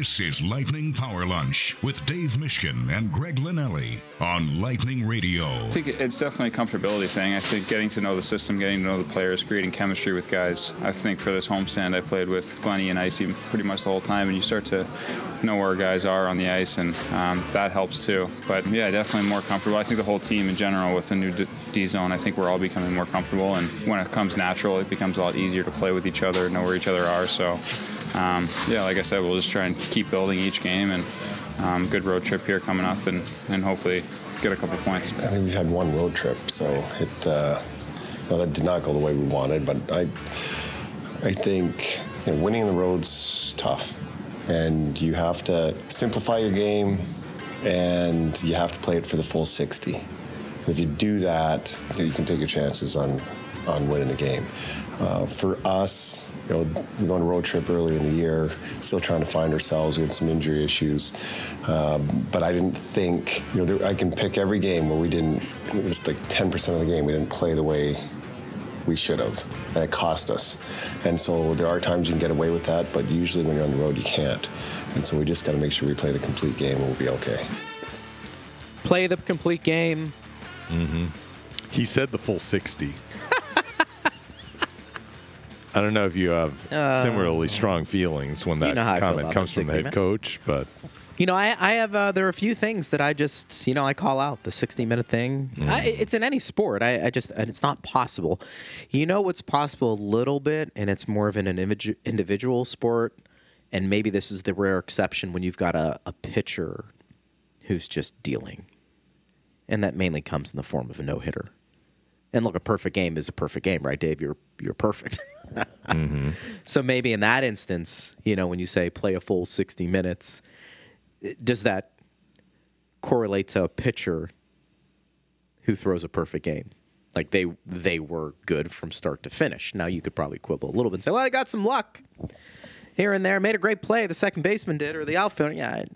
This is Lightning Power Lunch with Dave Mishkin and Greg Linnelli on Lightning Radio. I think it's definitely a comfortability thing. I think getting to know the system, getting to know the players, creating chemistry with guys. I think for this homestand, I played with Glennie and Icy pretty much the whole time, and you start to know where guys are on the ice, and um, that helps too. But yeah, definitely more comfortable. I think the whole team in general with the new D zone, I think we're all becoming more comfortable, and when it comes natural, it becomes a lot easier to play with each other, know where each other are. So um, yeah, like I said, we'll just try and keep building each game and um, good road trip here coming up and, and hopefully get a couple points. I think we've had one road trip, so it uh, that did not go the way we wanted. But I I think you know, winning the road's tough, and you have to simplify your game, and you have to play it for the full 60. If you do that, you can take your chances on on winning the game. Uh, for us, you know, we go on a road trip early in the year, still trying to find ourselves. We had some injury issues, um, but I didn't think, you know, there, I can pick every game where we didn't. It was like 10% of the game we didn't play the way we should have, and it cost us. And so there are times you can get away with that, but usually when you're on the road, you can't. And so we just got to make sure we play the complete game, and we'll be okay. Play the complete game. Mm-hmm. He said the full 60. I don't know if you have Uh, similarly strong feelings when you that know I feel comment comes from the head minute. coach, but You know, I, I have uh, there are a few things that I just you know I call out the sixty minute thing. I, it's in any sport. I, I just and it's not possible. You know what's possible a little bit, and it's more of an individu- individual sport. And maybe this is the rare exception when you've got a, a pitcher who's just dealing, and that mainly comes in the form of a no hitter. And look, a perfect game is a perfect game, right, Dave? You're you're perfect. Mm-hmm. So maybe in that instance, you know, when you say play a full 60 minutes, does that correlate to a pitcher who throws a perfect game? Like they they were good from start to finish. Now you could probably quibble a little bit and say, "Well, I got some luck here and there. Made a great play. The second baseman did, or the outfielder." Yeah,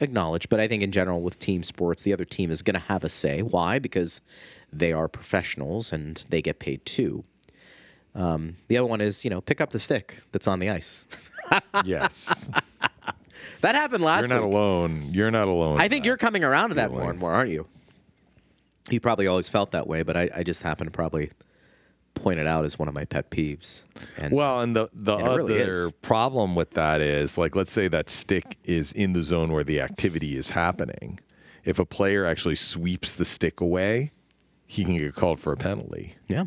acknowledge. But I think in general with team sports, the other team is going to have a say. Why? Because they are professionals and they get paid too. Um, the other one is, you know, pick up the stick that's on the ice. yes. That happened last You're not week. alone. You're not alone. I think you're coming around to that more and more, aren't you? You probably always felt that way, but I, I just happen to probably point it out as one of my pet peeves. And Well, and the the And really other is. problem with that is like let's say that stick is in the zone where the activity is happening. If a player actually sweeps the stick away, he can get called for a penalty. yeah,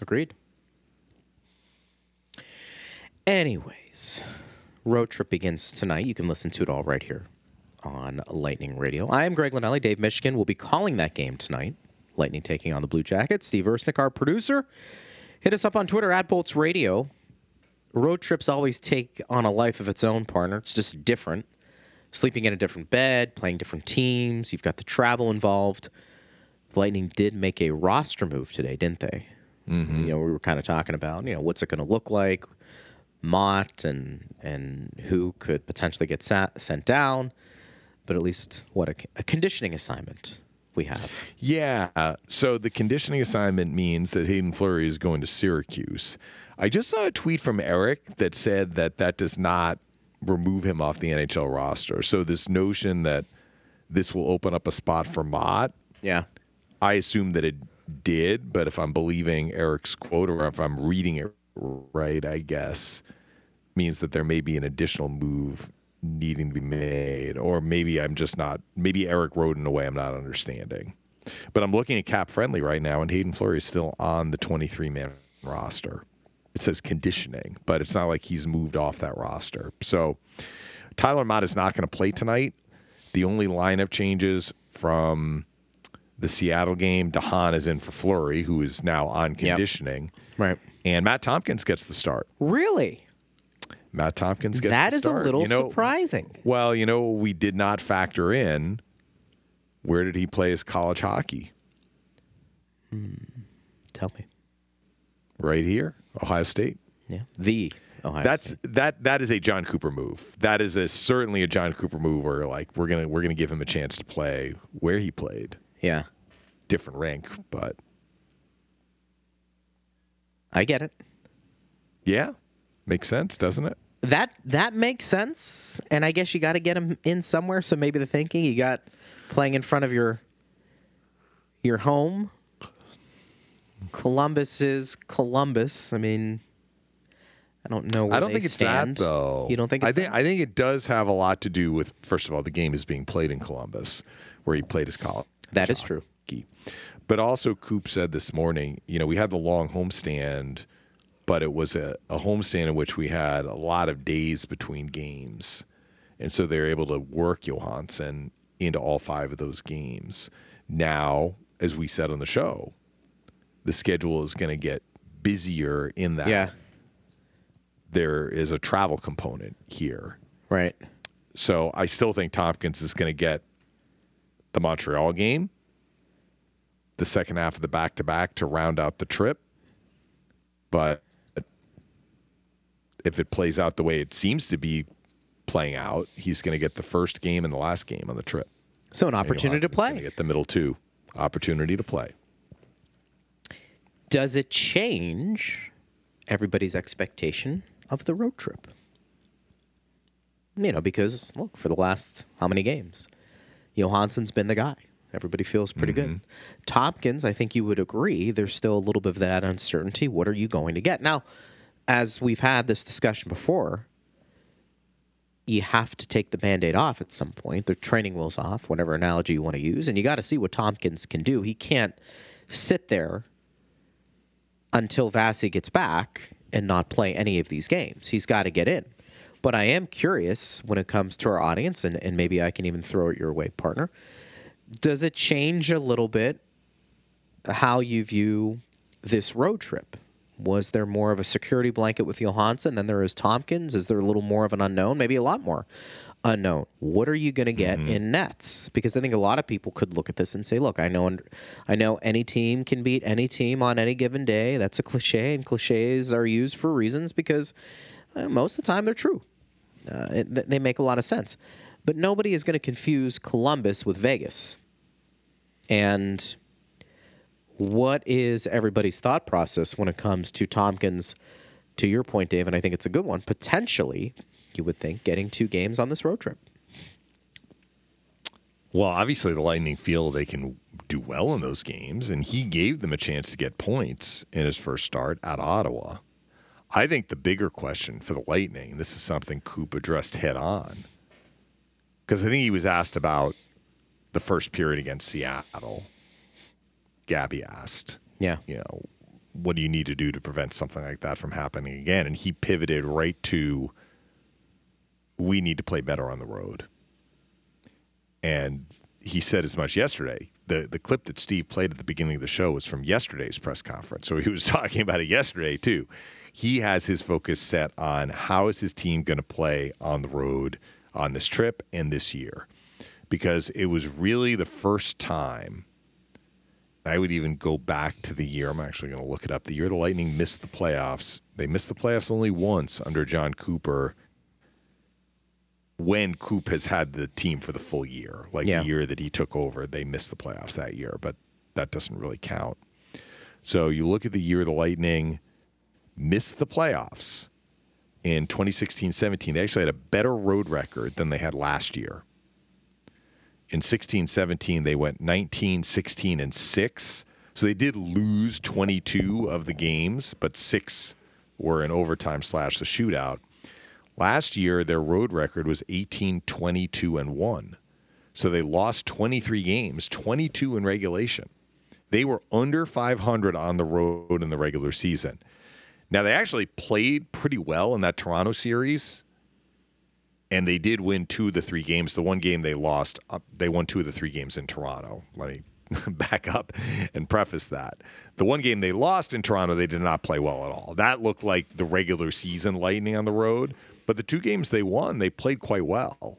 agreed. Anyways, road trip begins tonight. You can listen to it all right here on Lightning Radio. I am Greg Linnelli. Dave Mishkin will be calling that game tonight. Lightning taking on the Blue Jackets. Steve Ersnick, our producer. Hit us up on Twitter at Bolts Radio. Road trips always take on a life of its own, partner. It's just different. Sleeping in a different bed, playing different teams. You've got the travel involved. The Lightning did make a roster move today, didn't they? Mm-hmm. You know, we were kind of talking about, you know, what's it going to look like, Motte, and and who could potentially get sa- sent down. But at least what a, a conditioning assignment we have. Yeah. So the conditioning assignment means that Hayden Fleury is going to Syracuse. I just saw a tweet from Eric that said that that does not remove him off the NHL roster. So this notion that this will open up a spot for Motte, Yeah. I assume that it did, but if I'm believing Eric's quote or if I'm reading it right, I guess means that there may be an additional move needing to be made, or maybe I'm just not. Maybe Eric wrote in a way I'm not understanding. But I'm looking at Cap Friendly right now, and Hayden Fleury is still on the 23 man roster. It says conditioning, but it's not like he's moved off that roster. So Tyler Motte is not going to play tonight. The only lineup changes from the Seattle game, de Haan is in for Fleury, who is now on conditioning, Right. and Matt Tomkins gets the start. Really? Matt Tomkins gets That is a little You know, surprising. Well, you know, we did not factor in where did he play his college hockey? Hmm. Tell me. Right here, Ohio State. Yeah. The Ohio That's State. that that is a John Cooper move. That is a certainly a John Cooper move where like we're gonna we're gonna give him a chance to play where he played. Yeah. Different rank, but I get it. yeah, makes sense, doesn't it? that that makes sense, and I guess you got to get him in somewhere. So maybe the thinking you got playing in front of your your home. Columbus is Columbus. I mean, I don't know. Where I don't they think it's stand. that though. You don't think? I think that? I think it does have a lot to do with first of all the game is being played in Columbus, where he played his college. That is true. But also, Coop said this morning, you know, we had the long homestand, but it was a, a homestand in which we had a lot of days between games. And so they were able to work Johansson into all five of those games. Now, as we said on the show, the schedule is going to get busier in that yeah. there is a travel component here. Right. So I still think Tomkins is going to get the Montreal game, the second half of the back to back to round out the trip. But if it plays out the way it seems to be playing out, he's going to get the first game and the last game on the trip. So an opportunity to play. Get the middle two opportunity to play. Does it change everybody's expectation of the road trip? You know, because look, for the last how many games? Johansson's been the guy. Everybody feels pretty good. Mm-hmm. Tomkins, I think you would agree, there's still a little bit of that uncertainty. What are you going to get? Now, as we've had this discussion before, you have to take the band-aid off at some point. The training wheels off, whatever analogy you want to use, and you got to see what Tomkins can do. He can't sit there until Vasi gets back and not play any of these games. He's got to get in. But I am curious when it comes to our audience, and, and maybe I can even throw it your way, partner. Does it change a little bit how you view this road trip? Was there more of a security blanket with Johansson than there is Tomkins? Is there a little more of an unknown? Maybe a lot more unknown. What are you going to get in nets? Because I think a lot of people could look at this and say, "Look, I know, I know any team can beat any team on any given day. That's a cliche, and cliches are used for reasons because uh, most of the time they're true. Uh, it, they make a lot of sense. But nobody is going to confuse Columbus with Vegas. And what is everybody's thought process when it comes to Tomkins? To your point, Dave, and I think it's a good one. Potentially, you would think getting two games on this road trip. Well, obviously, the Lightning feel they can do well in those games, and he gave them a chance to get points in his first start at Ottawa. I think the bigger question for the Lightning, this is something Coop addressed head on, because I think he was asked about the first period against Seattle. Gabby asked, Yeah. you know, what do you need to do to prevent something like that from happening again? And he pivoted right to, we need to play better on the road. And he said as much yesterday. The the clip that Steve played at the beginning of the show was from yesterday's press conference. So he was talking about it yesterday too. He has his focus set on how is his team going to play on the road on this trip and this year. Because it was really the first time I would even go back to the year. I'm actually going to look it up. The year the Lightning missed the playoffs. They missed the playoffs only once under John Cooper when Coop has had the team for the full year. Like Yeah. the year that he took over, they missed the playoffs that year, but that doesn't really count. So you look at the year the Lightning missed the playoffs in 2016 17. They actually had a better road record than they had last year. In 16 17, they went 19, 16, and 6. So they did lose 22 of the games, but six were in overtime slash the shootout. Last year, their road record was 18, 22, and 1. So they lost 23 games, 22 in regulation. They were under 500 on the road in the regular season. Now, they actually played pretty well in that Toronto series, and they did win two of the three games. The one game they lost, uh, they won two of the three games in Toronto. Let me back up and preface that. The one game they lost in Toronto, they did not play well at all. That looked like the regular season Lightning on the road. But the two games they won, they played quite well.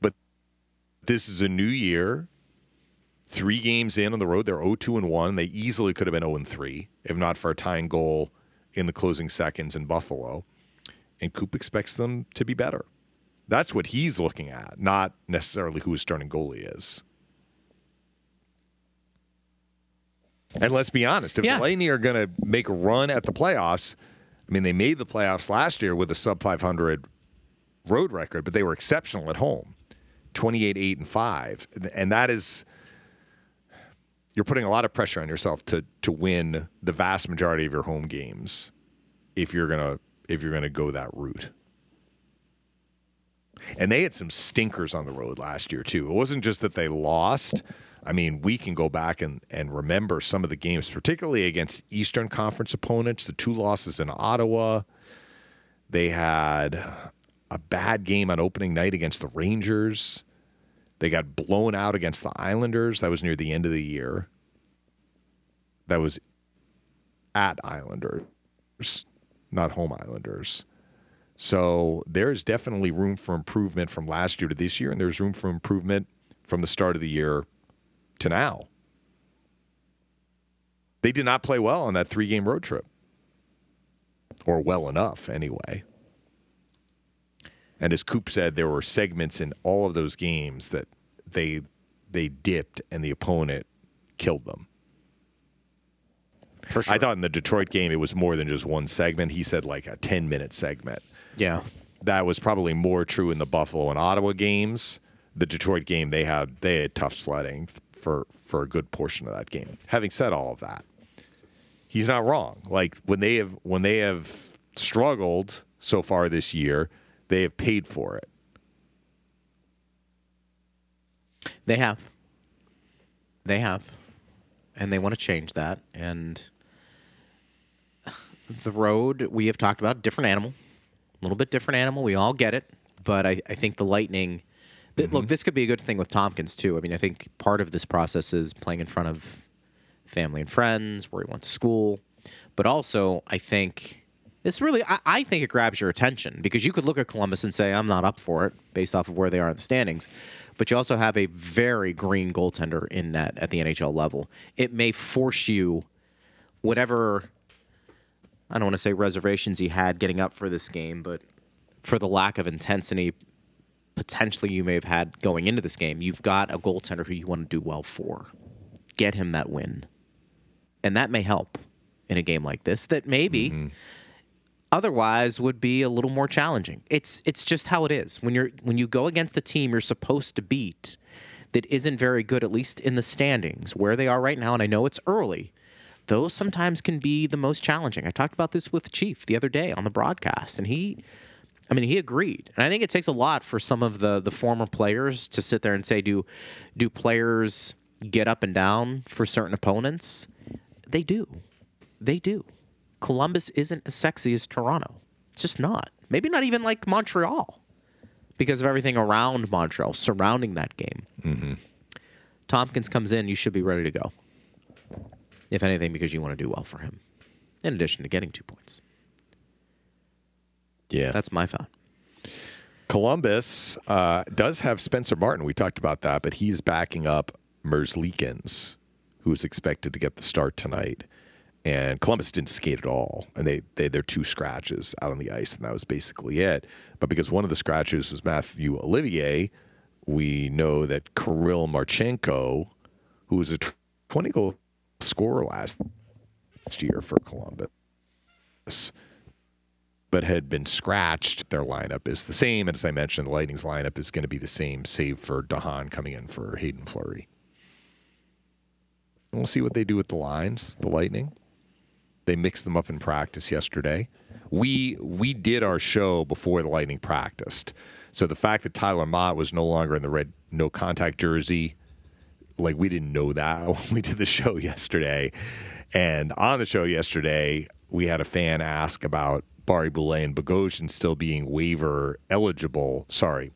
But this is a new year. Three games in on the road, they're 0-2 and 1. They easily could have been 0 and 3 if not for a tying goal in the closing seconds in Buffalo. And Coop expects them to be better. That's what he's looking at, not necessarily who his starting goalie is. And let's be honest, if Yeah. the Lightning are going to make a run at the playoffs, I mean, they made the playoffs last year with a sub 500 road record, but they were exceptional at home 28, 8, and 5. And that is, you're putting a lot of pressure on yourself to, to win the vast majority of your home games if you're going to if you're going to go that route. And they had some stinkers on the road last year, too. It wasn't just that they lost. I mean, we can go back and, and remember some of the games, particularly against Eastern Conference opponents, the two losses in Ottawa. They had a bad game on opening night against the Rangers. They got blown out against the Islanders. That was near the end of the year. That was at Islanders, not home Islanders. So there's definitely room for improvement from last year to this year, and there's room for improvement from the start of the year to now. They did not play well on that three game road trip, or well enough anyway. And as Coop said, there were segments in all of those games that they they dipped and the opponent killed them. For sure. I thought in the Detroit game it was more than just one segment. He said like a 10 minute segment. yeah. That was probably more true in the Buffalo and Ottawa games. The Detroit game they had they had tough sledding for for a good portion of that game. Having said all of that, he's not wrong. Like when they have when they have struggled so far this year, they have paid for it. They have. They have. And they want to change that. And the road we have talked about, different animal. A little bit different animal. We all get it. But I, I think the lightning th- look, mm-hmm. this could be a good thing with Tomkins too. I mean, I think part of this process is playing in front of family and friends, where he went to school. But also I think this really I, I think it grabs your attention because you could look at Columbus and say, I'm not up for it based off of where they are in the standings. But you also have a very green goaltender in net at the NHL level. It may force you whatever I don't want to say reservations he had getting up for this game, but for the lack of intensity potentially you may have had going into this game, you've got a goaltender who you want to do well for. Get him that win. And that may help in a game like this that maybe mm-hmm. otherwise would be a little more challenging. It's it's just how it is. When you're when you go against a team you're supposed to beat that isn't very good at least in the standings where they are right now and I know it's early. Those sometimes can be the most challenging. I talked about this with Chief the other day on the broadcast and he I mean, he agreed, and I think it takes a lot for some of the the former players to sit there and say, "Do do players get up and down for certain opponents?" They do, they do. Columbus isn't as sexy as Toronto. It's just not. Maybe not even like Montreal, because of everything around Montreal, surrounding that game. Mm-hmm. Tomkins comes in, you should be ready to go. If anything, because you want to do well for him, in addition to getting two points. Yeah. That's my thought. Columbus uh, does have Spencer Martin. We talked about that, but he's backing up Merzlikins, who's expected to get the start tonight. And Columbus didn't skate at all, and they they had their two scratches out on the ice, and that was basically it. But because one of the scratches was Mathieu Olivier, we know that Kirill Marchenko, who is a 20 goal scorer last year for Columbus, but had been scratched. Their lineup is the same. And as I mentioned, the Lightning's lineup is going to be the same, save for de Haan coming in for Hayden Fleury. And we'll see what they do with the lines, the Lightning. They mixed them up in practice yesterday. We we did our show before the Lightning practiced. So the fact that Tyler Motte was no longer in the red no contact jersey, like we didn't know that when we did the show yesterday. And on the show yesterday, we had a fan ask about Barré-Boulet and Bogosian still being waiver eligible. Sorry.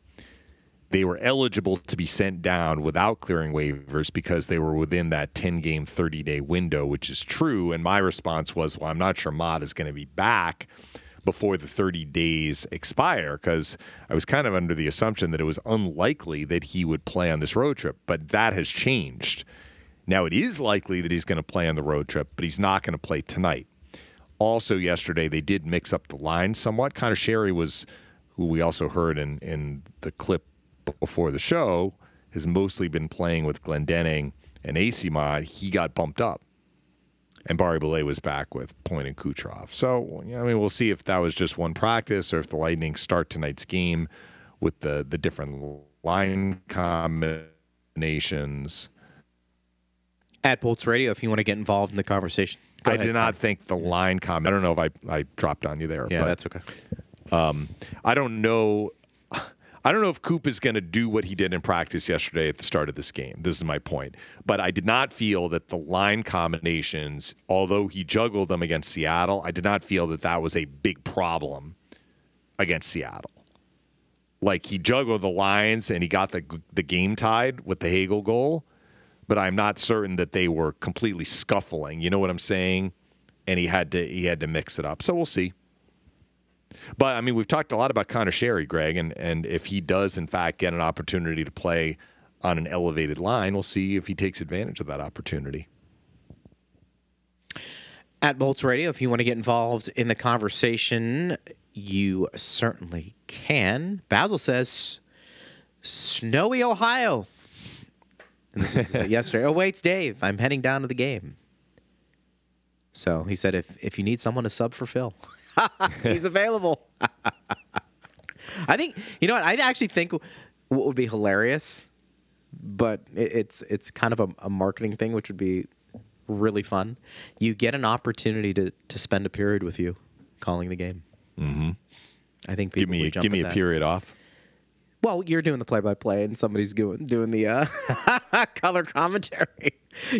They were eligible to be sent down without clearing waivers because they were within that 10 game, 30 day window, which is true. And my response was, well, I'm not sure Motte is going to be back before the 30 days expire because I was kind of under the assumption that it was unlikely that he would play on this road trip. But that has changed. Now, it is likely that he's going to play on the road trip, but he's not going to play tonight. Also, yesterday, they did mix up the line somewhat. Conor Sheary was, who we also heard in, in the clip before the show, has mostly been playing with Glendening and Eyssimont. He got bumped up. And Barré-Boulet was back with Point and Kucherov. So, I mean, we'll see if that was just one practice or if the Lightning start tonight's game with the the different line combinations. At Bolts Radio, if you want to get involved in the conversation. Go I ahead. did not think the line comment. I don't know if I, I dropped on you there. Yeah, but that's okay. Um, I don't know. I don't know if Coop is going to do what he did in practice yesterday at the start of this game. This is my point. But I did not feel that the line combinations, although he juggled them against Seattle, I did not feel that that was a big problem against Seattle. Like he juggled the lines and he got the the game tied with the Hagel goal, but I'm not certain that they were completely scuffling. You know what I'm saying? And he had to he had to mix it up. So we'll see. But I mean, we've talked a lot about Conor Sheary, Greg, and and if he does in fact get an opportunity to play on an elevated line, we'll see if he takes advantage of that opportunity. At Bolts Radio, if you want to get involved in the conversation, you certainly can. Basil says, snowy Ohio. And this was yesterday. Oh, wait, it's Dave. I'm heading down to the game. So he said, if, if you need someone to sub for Phil, he's available. I think, you know what? I actually think what would be hilarious, but it, it's, it's kind of a, a marketing thing, which would be really fun. You get an opportunity to, to spend a period with you calling the game. Mm-hmm. I think people Give me would jump give me a that. period off. Well, you're doing the play-by-play, and somebody's doing doing the uh, color commentary.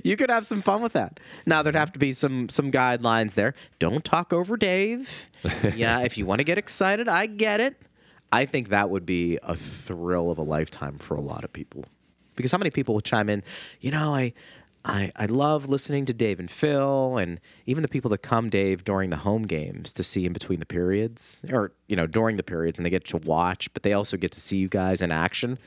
You could have some fun with that. Now there'd have to be some some guidelines there. Don't talk over Dave. yeah, if you want to get excited, I get it. I think that would be a thrill of a lifetime for a lot of people, because how many people will chime in? You know, I. I, I love listening to Dave and Phil, and even the people that come, Dave, during the home games to see in between the periods, or you know during the periods, and they get to watch, but they also get to see you guys in action.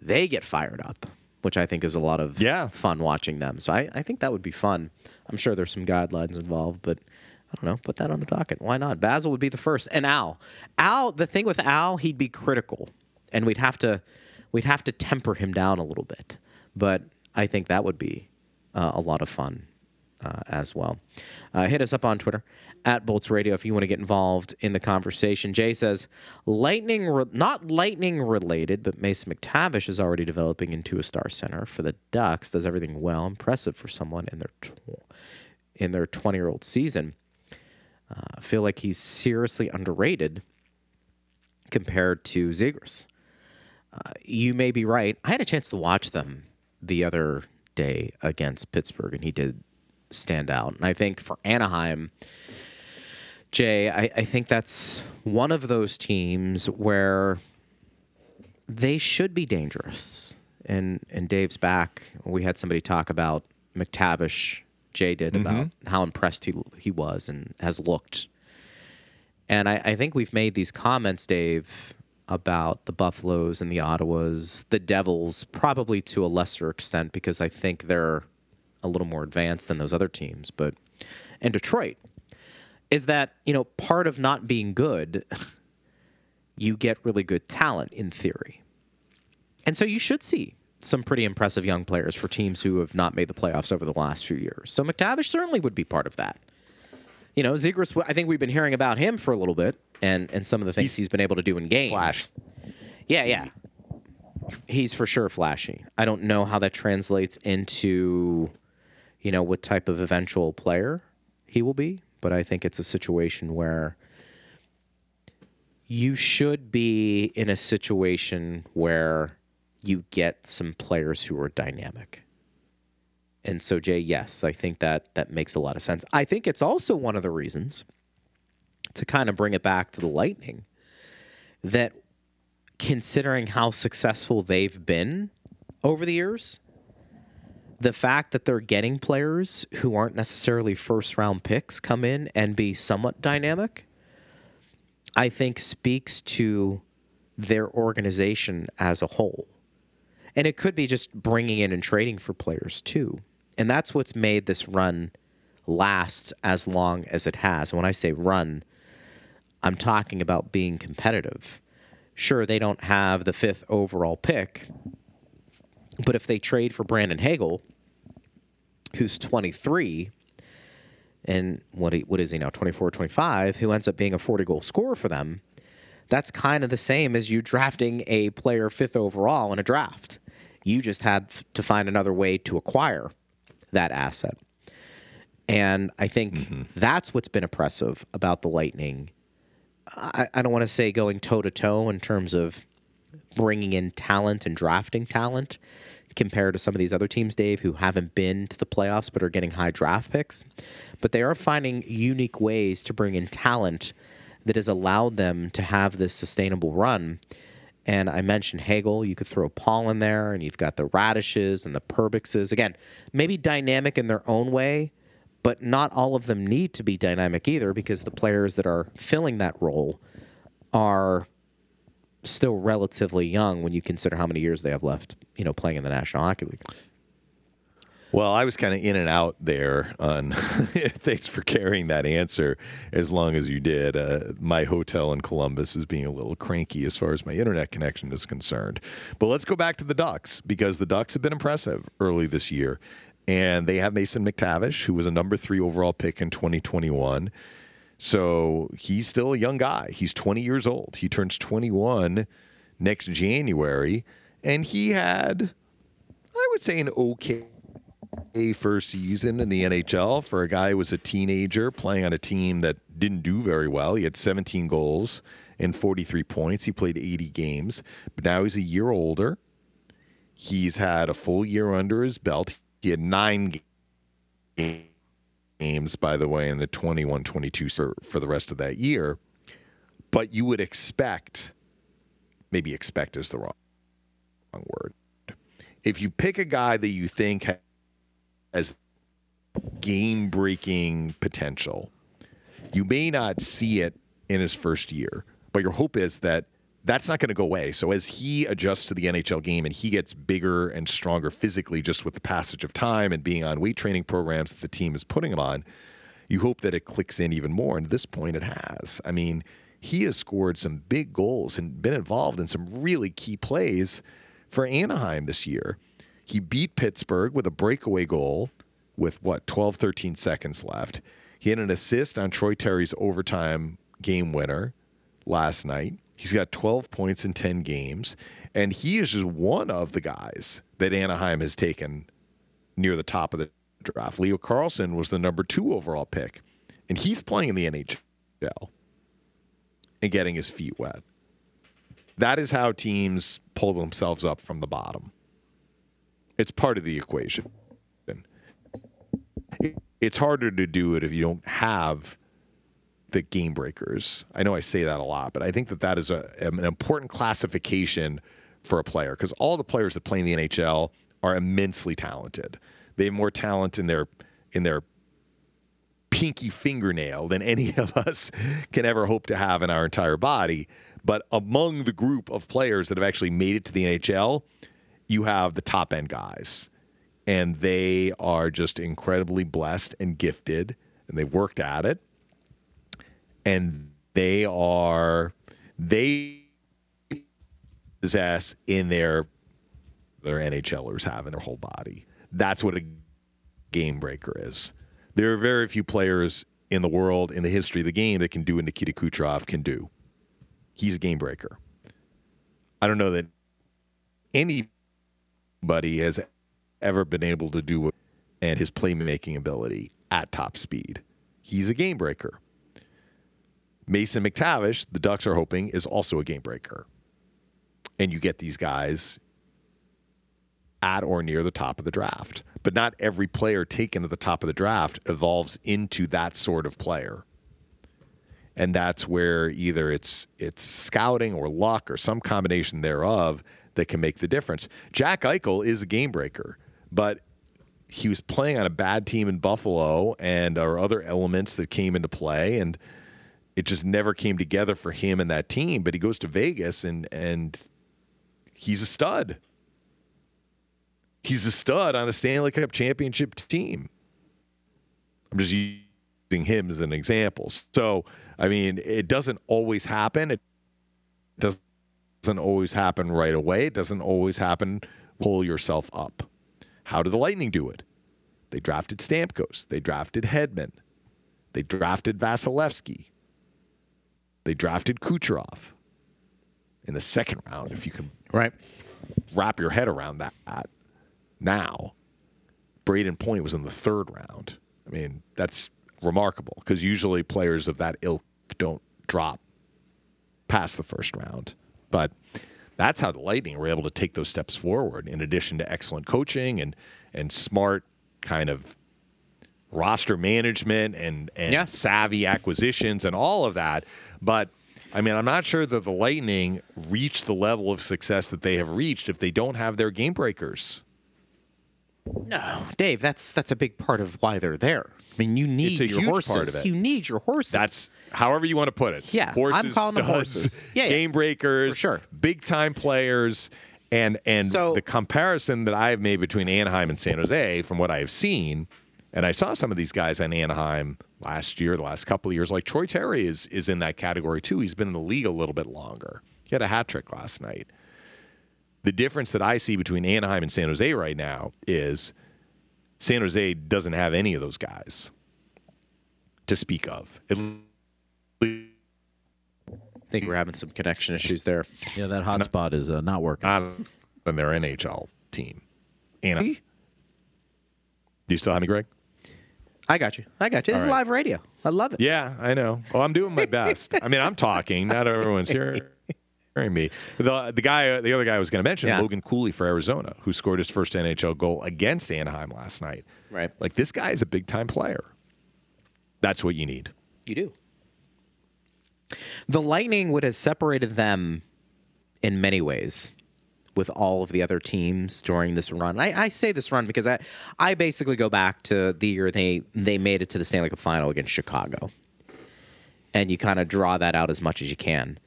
They get fired up, which I think is a lot of Yeah. fun watching them. So I, I think that would be fun. I'm sure there's some guidelines involved, but I don't know. Put that on the docket. Why not? Basil would be the first, and Al. Al. The thing with Al, he'd be critical, and we'd have to we'd have to temper him down a little bit. But I think that would be a lot of fun uh, as well. Uh, hit us up on Twitter at Bolts Radio if you want to get involved in the conversation. Jay says, lightning, re- not lightning related, but Mason McTavish is already developing into a star center for the Ducks. Does everything well. Impressive for someone in their tw- in their 20 year old season. Uh, feel like he's seriously underrated compared to Zegras. Uh, you may be right. I had a chance to watch them the other day against Pittsburgh, and he did stand out. And I think for Anaheim, Jay, I, I think that's one of those teams where they should be dangerous. And and Dave's back. We had somebody talk about McTavish. Jay did about mm-hmm. how impressed he he was and has looked. And I, I think we've made these comments, Dave, about the Buffaloes and the Ottawas, the Devils, probably to a lesser extent because I think they're a little more advanced than those other teams. But and Detroit is that you know part of not being good, you get really good talent in theory, and so you should see some pretty impressive young players for teams who have not made the playoffs over the last few years. So McTavish certainly would be part of that. You know, Zegras, I think we've been hearing about him for a little bit and, and some of the things he's been able to do in games. Flash. Yeah, yeah. He's for sure flashy. I don't know how that translates into, you know, what type of eventual player he will be, but I think it's a situation where you should be in a situation where you get some players who are dynamic. And so, Jay, yes, I think that that makes a lot of sense. I think it's also one of the reasons to kind of bring it back to the Lightning that considering how successful they've been over the years, the fact that they're getting players who aren't necessarily first round picks come in and be somewhat dynamic, I think speaks to their organization as a whole. And it could be just bringing in and trading for players too. And that's what's made this run last as long as it has. And when I say run, I'm talking about being competitive. Sure, they don't have the fifth overall pick, but if they trade for Brandon Hagel, who's 23, and what he, what is he now 24 25 who ends up being a 40 goal scorer for them that's kind of the same as you drafting a player fifth overall in a draft. You just had to find another way to acquire that asset. And i think mm-hmm. that's what's been oppressive about the lightning i, I don't want to say going toe to toe in terms of bringing in talent and drafting talent compared to some of these other teams, Dave, who haven't been to the playoffs but are getting high draft picks. But they are finding unique ways to bring in talent that has allowed them to have this sustainable run. And I mentioned Hagel. You could throw Paul in there, and you've got the Raddyshes and the Perbixes. Again, maybe dynamic in their own way, but not all of them need to be dynamic either because the players that are filling that role are still relatively young when you consider how many years they have left, you know, playing in the National Hockey League. Well, I was kind of in and out there on. thanks for carrying that answer as long as you did. Uh, my hotel in Columbus is being a little cranky as far as my internet connection is concerned. But let's go back to the Ducks because the Ducks have been impressive early this year. And they have Mason McTavish, who was a number three overall pick in 2021. So he's still a young guy. He's 20 years old. He turns 21 next January. And he had, I would say, an okay first season in the NHL for a guy who was a teenager playing on a team that didn't do very well. He had 17 goals and 43 points. He played 80 games, but now he's a year older. He's had a full year under his belt. He had nine games, by the way, in the 21 22 for, for the rest of that year. But you would expect, maybe expect is the wrong, wrong word. If you pick a guy that you think has game breaking potential, you may not see it in his first year, but your hope is that that's not going to go away. So as he adjusts to the NHL game and he gets bigger and stronger physically just with the passage of time and being on weight training programs that the team is putting him on, you hope that it clicks in even more. And at this point, it has. I mean, he has scored some big goals and been involved in some really key plays for Anaheim this year. He beat Pittsburgh with a breakaway goal with what, 12, 13 seconds left. He had an assist on Troy Terry's overtime game winner last night. He's got 12 points in 10 games, and he is just one of the guys that Anaheim has taken near the top of the draft. Leo Carlsson was the number two overall pick, and he's playing in the NHL and getting his feet wet. That is how teams pull themselves up from the bottom. It's part of the equation. It's harder to do it if you don't have the game breakers. I know I say that a lot, but I think that that is a, an important classification for a player because all the players that play in the NHL are immensely talented. They have more talent in their in their pinky fingernail than any of us can ever hope to have in our entire body. But among the group of players that have actually made it to the NHL, you have the top end guys. And they are just incredibly blessed and gifted, and they've worked at it and they are they possess in their their NHLers have in their whole body. That's what a game breaker is. There are very few players in the world in the history of the game that can do what Nikita Kucherov can do. He's a game breaker. I don't know that anybody has ever been able to do and his playmaking ability at top speed. He's a game breaker. Mason McTavish, the Ducks are hoping, is also a game breaker. And you get these guys at or near the top of the draft. But not every player taken at the top of the draft evolves into that sort of player. And that's where either it's it's scouting or luck or some combination thereof that can make the difference. Jack Eichel is a game breaker, but he was playing on a bad team in Buffalo and there are other elements that came into play and it just never came together for him and that team. But he goes to Vegas and and he's a stud. He's a stud on a Stanley Cup championship team. I'm just using him as an example. So I mean, it doesn't always happen. It doesn't always happen right away. It doesn't always happen. Pull yourself up. How did the Lightning do it? They drafted Stamkos. They drafted Hedman. They drafted Vasilevskiy. They drafted Kucherov in the second round, if you can Right. wrap your head around that now. Brayden Point was in the third round. I mean, that's remarkable because usually players of that ilk don't drop past the first round. But that's how the Lightning were able to take those steps forward, in addition to excellent coaching and and smart kind of roster management and and Yeah. savvy acquisitions and all of that. But I mean, I'm not sure that the Lightning reach the level of success that they have reached if they don't have their game breakers. No, Dave, that's that's a big part of why they're there. I mean, you need a your huge horses. part of it. You need your horses. That's however you want to put it. Yeah, I'm horses, calling them studs, horses. Yeah, yeah. game breakers, For sure. big time players, and and So- the comparison that I have made between Anaheim and San Jose, from what I have seen, and I saw some of these guys in Anaheim last year, the last couple of years, like Troy Terry is is in that category too. He's been in the league a little bit longer. He had a hat trick last night. The difference that I see between Anaheim and San Jose right now is San Jose doesn't have any of those guys to speak of. At least I think we're having some connection issues there. Yeah, that hotspot is uh, not working. not in their NHL team. Anna, do you still have me, Greg? I got you. I got you. This All is right. live radio. I love it. Yeah, I know. Well, I'm doing my best. I mean, I'm talking. Not everyone's hearing, hearing me. The the guy, the other guy I was going to mention, Yeah. Logan Cooley for Arizona, who scored his first NHL goal against Anaheim last night. Right. Like this guy is a big time player. That's what you need. You do. The Lightning would have separated them in many ways with all of the other teams during this run. I, I say this run because I, I basically go back to the year they, they made it to the Stanley Cup final against Chicago. And you kind of draw that out as much as you can.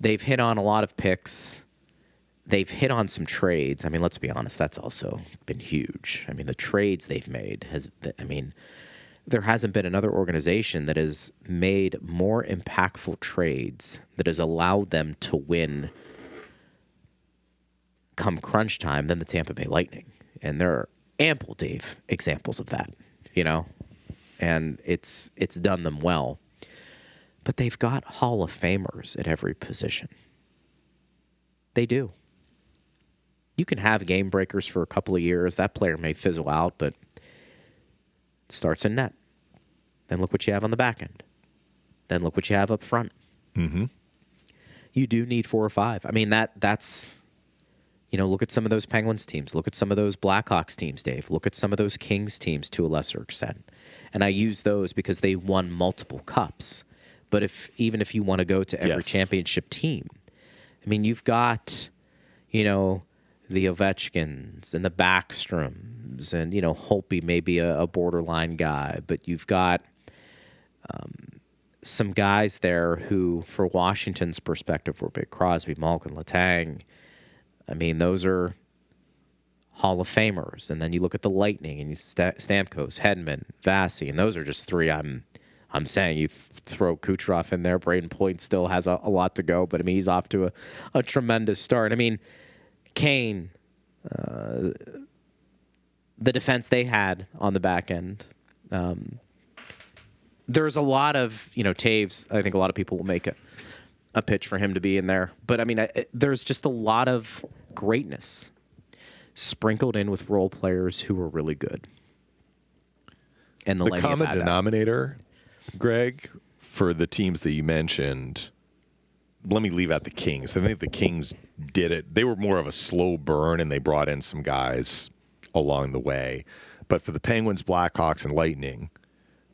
They've hit on a lot of picks. They've hit on some trades. I mean, let's be honest, that's also been huge. I mean, the trades they've made has, I mean, there hasn't been another organization that has made more impactful trades that has allowed them to win come crunch time than the Tampa Bay Lightning. And there are ample Dave examples of that, you know. And it's it's done them well. But they've got Hall of Famers at every position. They do. You can have game breakers for a couple of years. That player may fizzle out, but starts in net. Then look what you have on the back end. Then look what you have up front. Mm-hmm. You do need four or five. I mean that that's you know, look at some of those Penguins teams. Look at some of those Blackhawks teams, Dave. Look at some of those Kings teams to a lesser extent. And I use those because they won multiple cups. But if even if you want to go to every Yes. championship team, I mean, you've got, you know, the Ovechkins and the Backstroms, and you know, Holtby maybe a, a borderline guy, but you've got um, some guys there who, for Washington's perspective, were big Crosby, Malkin, Letang. I mean, those are Hall of Famers. And then you look at the Lightning and you Sta- Stamkos, Hedman, Vasi, and those are just three. I'm, I'm saying you th- throw Kucherov in there. Brayden Point still has a, a lot to go, but I mean he's off to a, a tremendous start. I mean, Kane, uh, the defense they had on the back end. Um, there's a lot of you know Toews. I think a lot of people will make a, a pitch for him to be in there, but I mean, I, there's just a lot of greatness sprinkled in with role players who were really good. And the, the common denominator, Greg, for the teams that you mentioned. Let me leave out the Kings. I think the Kings did it. They were more of a slow burn, and they brought in some guys along the way. But for the Penguins, Blackhawks, and Lightning,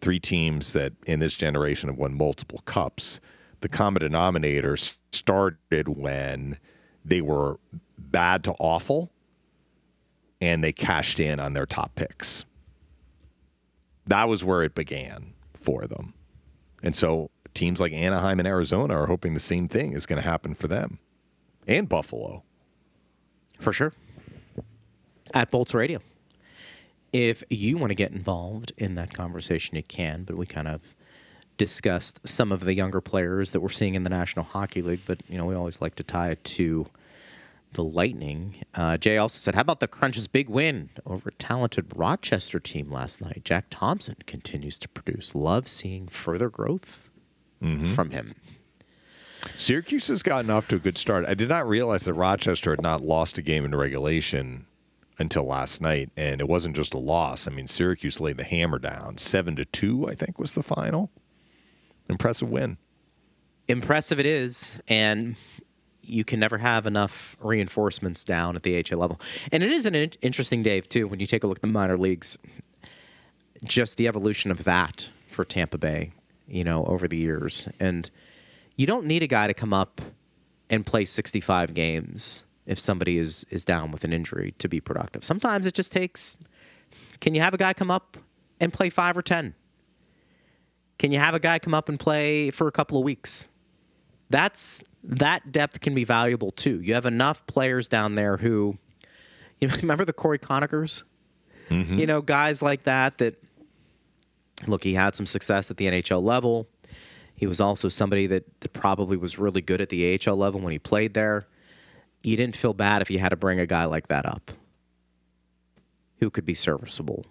three teams that in this generation have won multiple cups, the common denominator started when they were bad to awful, and they cashed in on their top picks that was where it began for them. And so teams like Anaheim and Arizona are hoping the same thing is going to happen for them and Buffalo. For sure. At Bolts Radio. If you want to get involved in that conversation, you can, but we kind of discussed some of the younger players that we're seeing in the National Hockey League, but you know, we always like to tie it to the Lightning. Uh, Jay also said, How about the Crunch's big win over a talented Rochester team last night? Jack Thompson continues to produce. Love seeing further growth from him. Syracuse has gotten off to a good start. I did not realize that Rochester had not lost a game in regulation until last night, and it wasn't just a loss. I mean, Syracuse laid the hammer down, seven to two. I think was the final. Impressive win. impressive it is, and you can never have enough reinforcements down at the HA level. And it is an interesting, Dave, too, when you take a look at the minor leagues, just the evolution of that for Tampa Bay, you know, over the years. And you don't need a guy to come up and play 65 games if somebody is is down with an injury to be productive. Sometimes it just takes can you have a guy come up and play 5 or 10? Can you have a guy come up and play for a couple of weeks? That's that depth can be valuable too. You have enough players down there who you remember the Cory Conachers? Mm-hmm. You know, guys like that that look, he had some success at the NHL level. He was also somebody that, that probably was really good at the AHL level when he played there. You didn't feel bad if you had to bring a guy like that up who could be serviceable.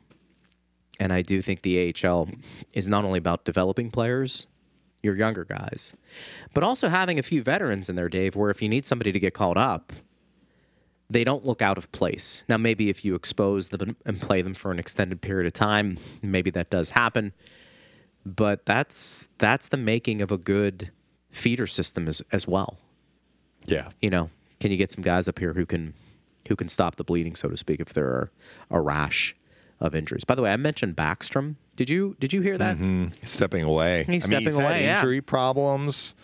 And I do think the AHL is not only about developing players, your younger guys, but also having a few veterans in there, Dave, where if you need somebody to get called up, they don't look out of place. Now, maybe if you expose them and play them for an extended period of time, maybe that does happen. But that's that's the making of a good feeder system as as well. Yeah. You know, can you get some guys up here who can who can stop the bleeding, so to speak, if there are a rash of injuries? By the way, I mentioned Backstrom. Did you did you hear that? Mm-hmm. stepping away. He's I mean, stepping he's had away, yeah. Injury problems.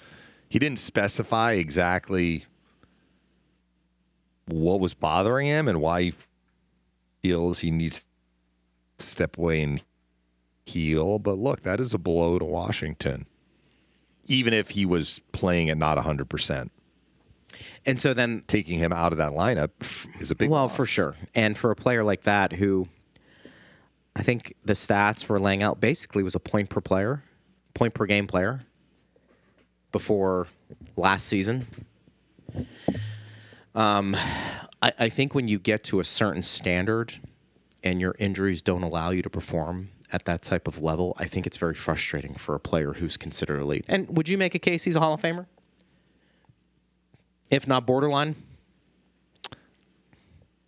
He didn't specify exactly what was bothering him and why he feels he needs to step away and heal. But look, that is a blow to Washington, even if he was playing at not hundred percent. And so then Taking him out of that lineup is a big well, loss. for sure. And for a player like that, who I think the stats were laying out basically was a point per player, point per game player before last season. Um, I, I think when you get to a certain standard and your injuries don't allow you to perform at that type of level, I think it's very frustrating for a player who's considered elite. And would you make a case he's a Hall of Famer? If not borderline?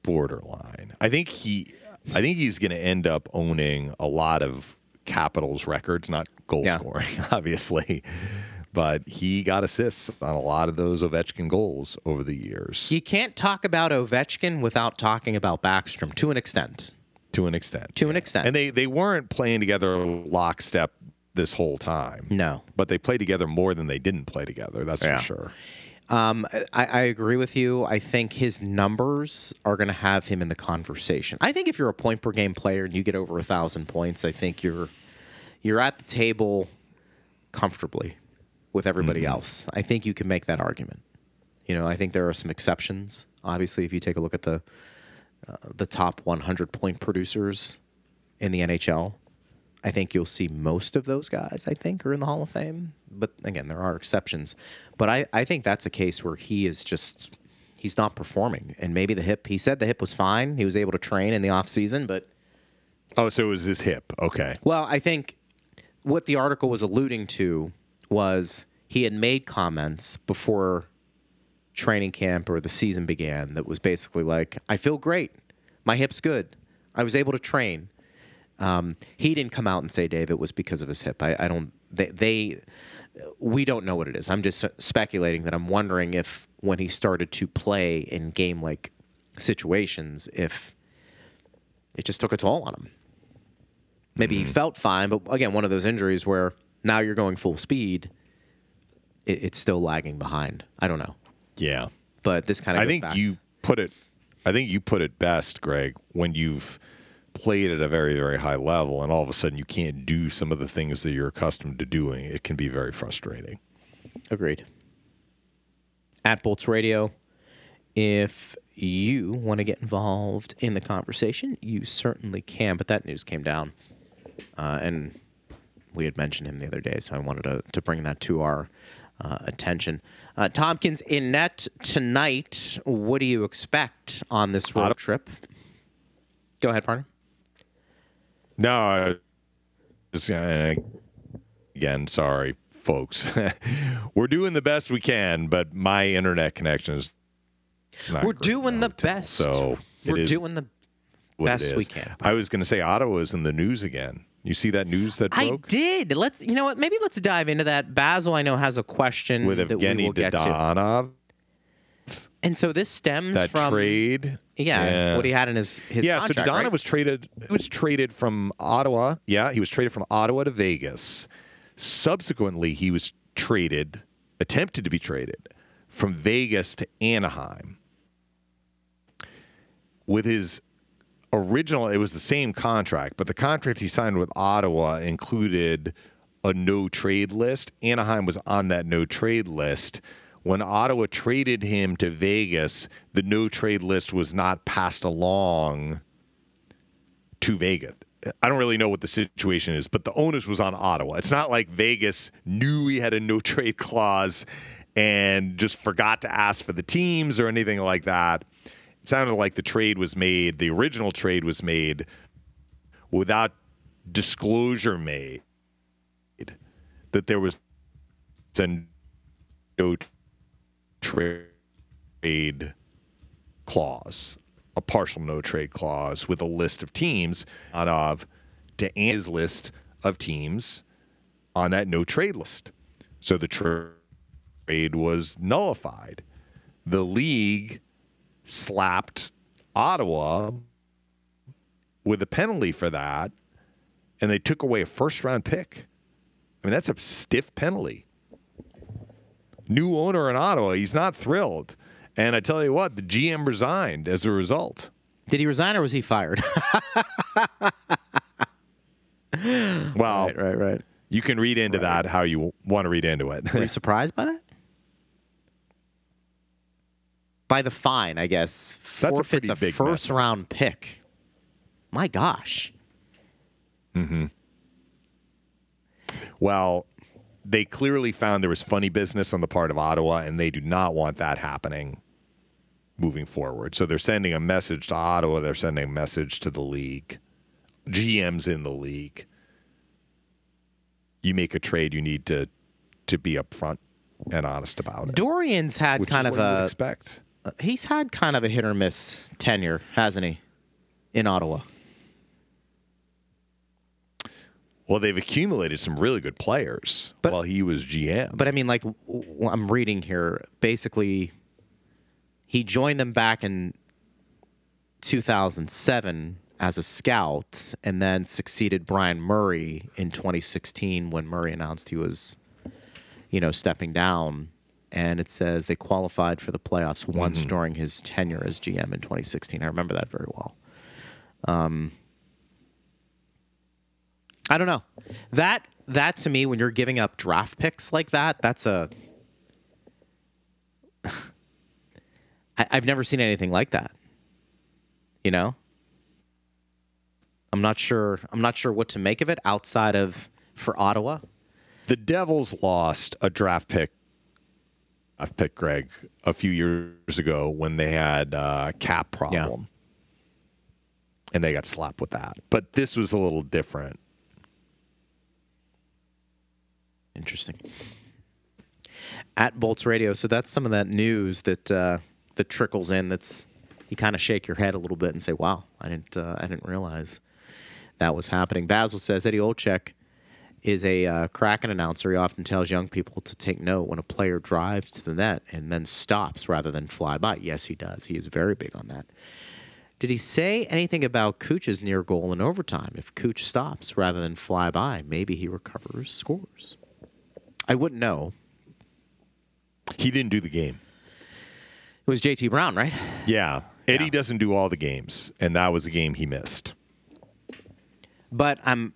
borderline. I think he I think he's going to end up owning a lot of Capitals records, not goal Yeah. scoring, obviously. But he got assists on a lot of those Ovechkin goals over the years You can't talk about Ovechkin without talking about Backstrom to an extent. to an extent. To an extent. And they they weren't playing together lockstep this whole time. No. But they played together more than they didn't play together. That's Yeah. for sure. Um, I, I agree with you. I think his numbers are going to have him in the conversation. I think if you're a point per game player and you get over a thousand points, I think you're you're at the table comfortably with everybody else. I think you can make that argument. You know, I think there are some exceptions. Obviously, if you take a look at the uh, the top 100 point producers in the NHL, I think you'll see most of those guys, I think, are in the Hall of Fame. But again, there are exceptions. But I, I think that's a case where he is just he's not performing. And maybe the hip he said the hip was fine. He was able to train in the off season, but Oh, so it was his hip. Okay. well, I think what the article was alluding to was he had made comments before training camp or the season began that was basically like, I feel great. My hip's good. I was able to train. Um, he didn't come out and say, Dave, it was because of his hip. I, I don't, they, they, we don't know what it is. I'm just speculating that I'm wondering if when he started to play in game like situations, if it just took a toll on him. Maybe he felt fine, but again, one of those injuries where now you're going full speed, it, it's still lagging behind. I don't know, Yeah. but this kind of I think you put it. I think you put it best, Greg, when you've played at a very, very high level, and all of a sudden you can't do some of the things that you're accustomed to doing. It can be very frustrating. agreed. At Bolts Radio, if you want to get involved in the conversation, you certainly can. But that news came down, uh, and we had mentioned him the other day, so I wanted to, to bring that to our uh, attention. Uh, Tomkins in net tonight. What do you expect on this road trip? Go ahead, partner. No, just uh, again, sorry, folks. We're doing the best we can, but my internet connection is. not We're doing in the hotel, best. So We're doing the best we can. I was going to say Ottawa is in the news again. You see that news that broke? I did. Let's. You know what? Maybe let's dive into that. Basil, I know, has a question with that we Evgeny will get to. Dadonov. And so this stems That from trade. Yeah, what he had in his his yeah, contract, so Donna right? was traded. He was traded from Ottawa. Yeah, he was traded from Ottawa to Vegas. Subsequently, he was traded, attempted to be traded from Vegas to Anaheim. With his original, it was the same contract, but the contract he signed with Ottawa included a no trade list. Anaheim was on that no trade list. When Ottawa traded him to Vegas, the no trade list was not passed along to Vegas. I don't really know what the situation is, but the onus was on Ottawa. It's not like Vegas knew he had a no trade clause and just forgot to ask for the teams or anything like that. It sounded like the trade was made, the original trade was made without disclosure made that there was a no trade clause, a partial no trade clause with a list of teams out of to his list of teams on that no trade list. So the trade was nullified. The league slapped Ottawa with a penalty for that, and they took away a first round pick. I mean, that's a stiff penalty. New owner in Ottawa, he's not thrilled. And I tell you what, the GM resigned as a result. Did he resign or was he fired? Well, right, right, right. you can read into that how you want to read into it. Were you surprised by that? By the fine, I guess. That's a Forfeits a, big first mess. round pick. My gosh. Mhm well, they clearly found there was funny business on the part of Ottawa, and they do not want that happening moving forward. So they're sending a message to Ottawa. They're sending a message to the league. GMs in the league. You make a trade, you need to to be upfront and honest about it. Dorion's had kind of what you would a expect. Uh, he's had kind of a hit or miss tenure, hasn't he? In Ottawa. Well, they've accumulated some really good players But- while he was GM. But I mean, like I'm reading here, basically, he joined them back in 2007 as a scout, and then succeeded Brian Murray in 2016 when Murray announced he was, you know, stepping down. And it says they qualified for the playoffs once during his tenure as GM in 2016. I remember that very well. Um, I don't know. That that to me, when you're giving up draft picks like that, that's a. I, I've never seen anything like that. You know. I'm not sure. I'm not sure what to make of it outside of for Ottawa. the Devils lost a draft pick, a picked Greg, a few years ago when they had uh, a cap problem. And they got slapped with that. But this was a little different. Interesting. At Bolts Radio, so that's some of that news that uh, that trickles in. That's you kind of shake your head a little bit and say, "Wow, I didn't uh, I didn't realize that was happening." Basil says Eddie Olczyk is a uh, Kraken announcer. He often tells young people to take note when a player drives to the net and then stops rather than fly by. Yes, he does. He is very big on that. Did he say anything about Cooch's near goal in overtime? If Cooch stops rather than fly by, maybe he recovers scores. I wouldn't know. He didn't do the game. It was JT Brown, right? Yeah. Eddie Yeah. doesn't do all the games. And that was a game he missed. But I'm.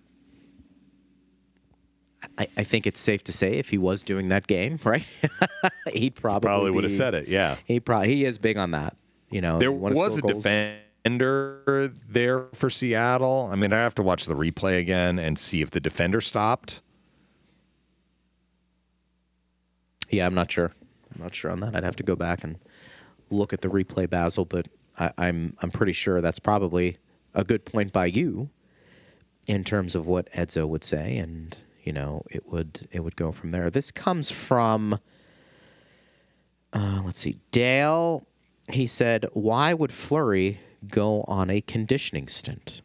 I, I think it's safe to say if he was doing that game, right? He'd probably Probably would have said it. Yeah. He probably he is big on that. You know, There was a goals. defender there for Seattle. I mean, I have to watch the replay again and see if the defender stopped. Yeah, I'm not sure. I'm not sure on that. I'd have to go back and look at the replay, Basil, but I, I'm I'm pretty sure that's probably a good point by you in terms of what Edzo would say, and you know it would it would go from there. This comes from uh, let's see, Dale. He said, "Why would Fleury go on a conditioning stint?"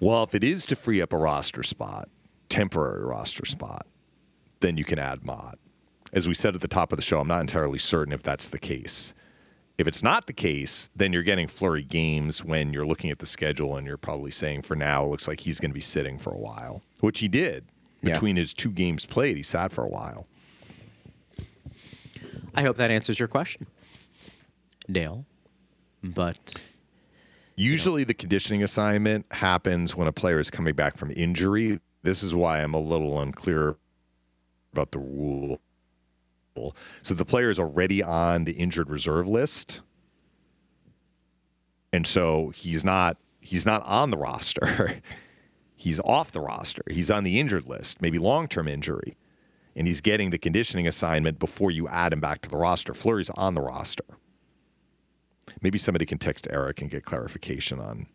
Well, if it is to free up a roster spot, temporary roster spot, then you can add Motte. As we said at the top of the show, I'm not entirely certain if that's the case. If it's not the case, then you're getting Fleury games when you're looking at the schedule and you're probably saying for now it looks like he's going to be sitting for a while, which he did. Yeah. Between his two games played, he sat for a while. I hope that answers your question, Dale. But Usually, the conditioning assignment happens when a player is coming back from injury. This is why I'm a little unclear about the rule. So the player is already on the injured reserve list, and so he's not he's not on the roster. he's off the roster. He's on the injured list, maybe long term injury, and he's getting the conditioning assignment before you add him back to the roster. Fleury's on the roster. Maybe somebody can text Eric and get clarification on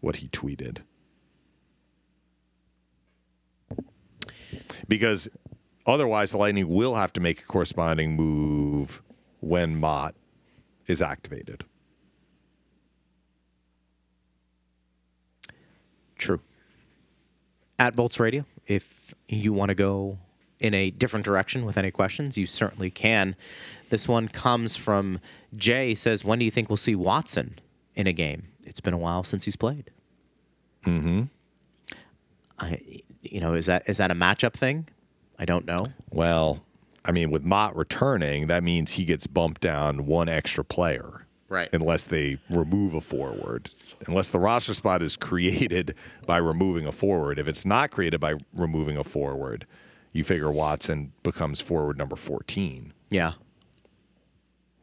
what he tweeted. Because otherwise, the Lightning will have to make a corresponding move when Motte is activated. True. At Bolts Radio, if you want to go in a different direction with any questions, you certainly can. This one comes from Jay. Says, "When do you think we'll see Watson in a game? It's been a while since he's played." Mm-hmm. I, you know, is that is that a matchup thing? I don't know. Well, I mean, with Motte returning, that means he gets bumped down one extra player. Right. Unless they remove a forward. Unless the roster spot is created by removing a forward. If it's not created by removing a forward, you figure Watson becomes forward number 14. Yeah.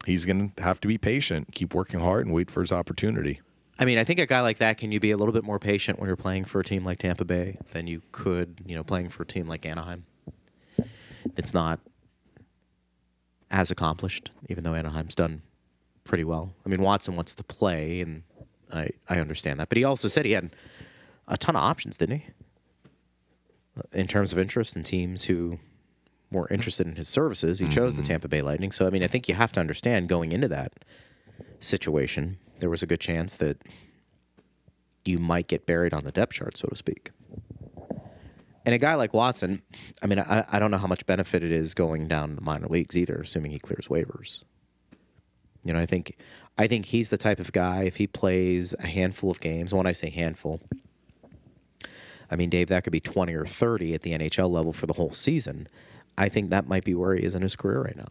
He's going to have to be patient, keep working hard, and wait for his opportunity. I mean, I think a guy like that, can you be a little bit more patient when you're playing for a team like Tampa Bay than you could, you know, playing for a team like Anaheim? It's not as accomplished, even though Anaheim's done pretty well. I mean, Watson wants to play, and I, I understand that. But he also said he had a ton of options, didn't he? In terms of interest in teams who were interested in his services, he chose the mm-hmm. Tampa Bay Lightning. So, I mean, I think you have to understand going into that situation, there was a good chance that you might get buried on the depth chart, so to speak. And a guy like Watson, I mean, I, I don't know how much benefit it is going down the minor leagues either, assuming he clears waivers. You know, I think I think he's the type of guy if he plays a handful of games. When I say handful, I mean Dave, that could be twenty or thirty at the NHL level for the whole season. I think that might be where he is in his career right now.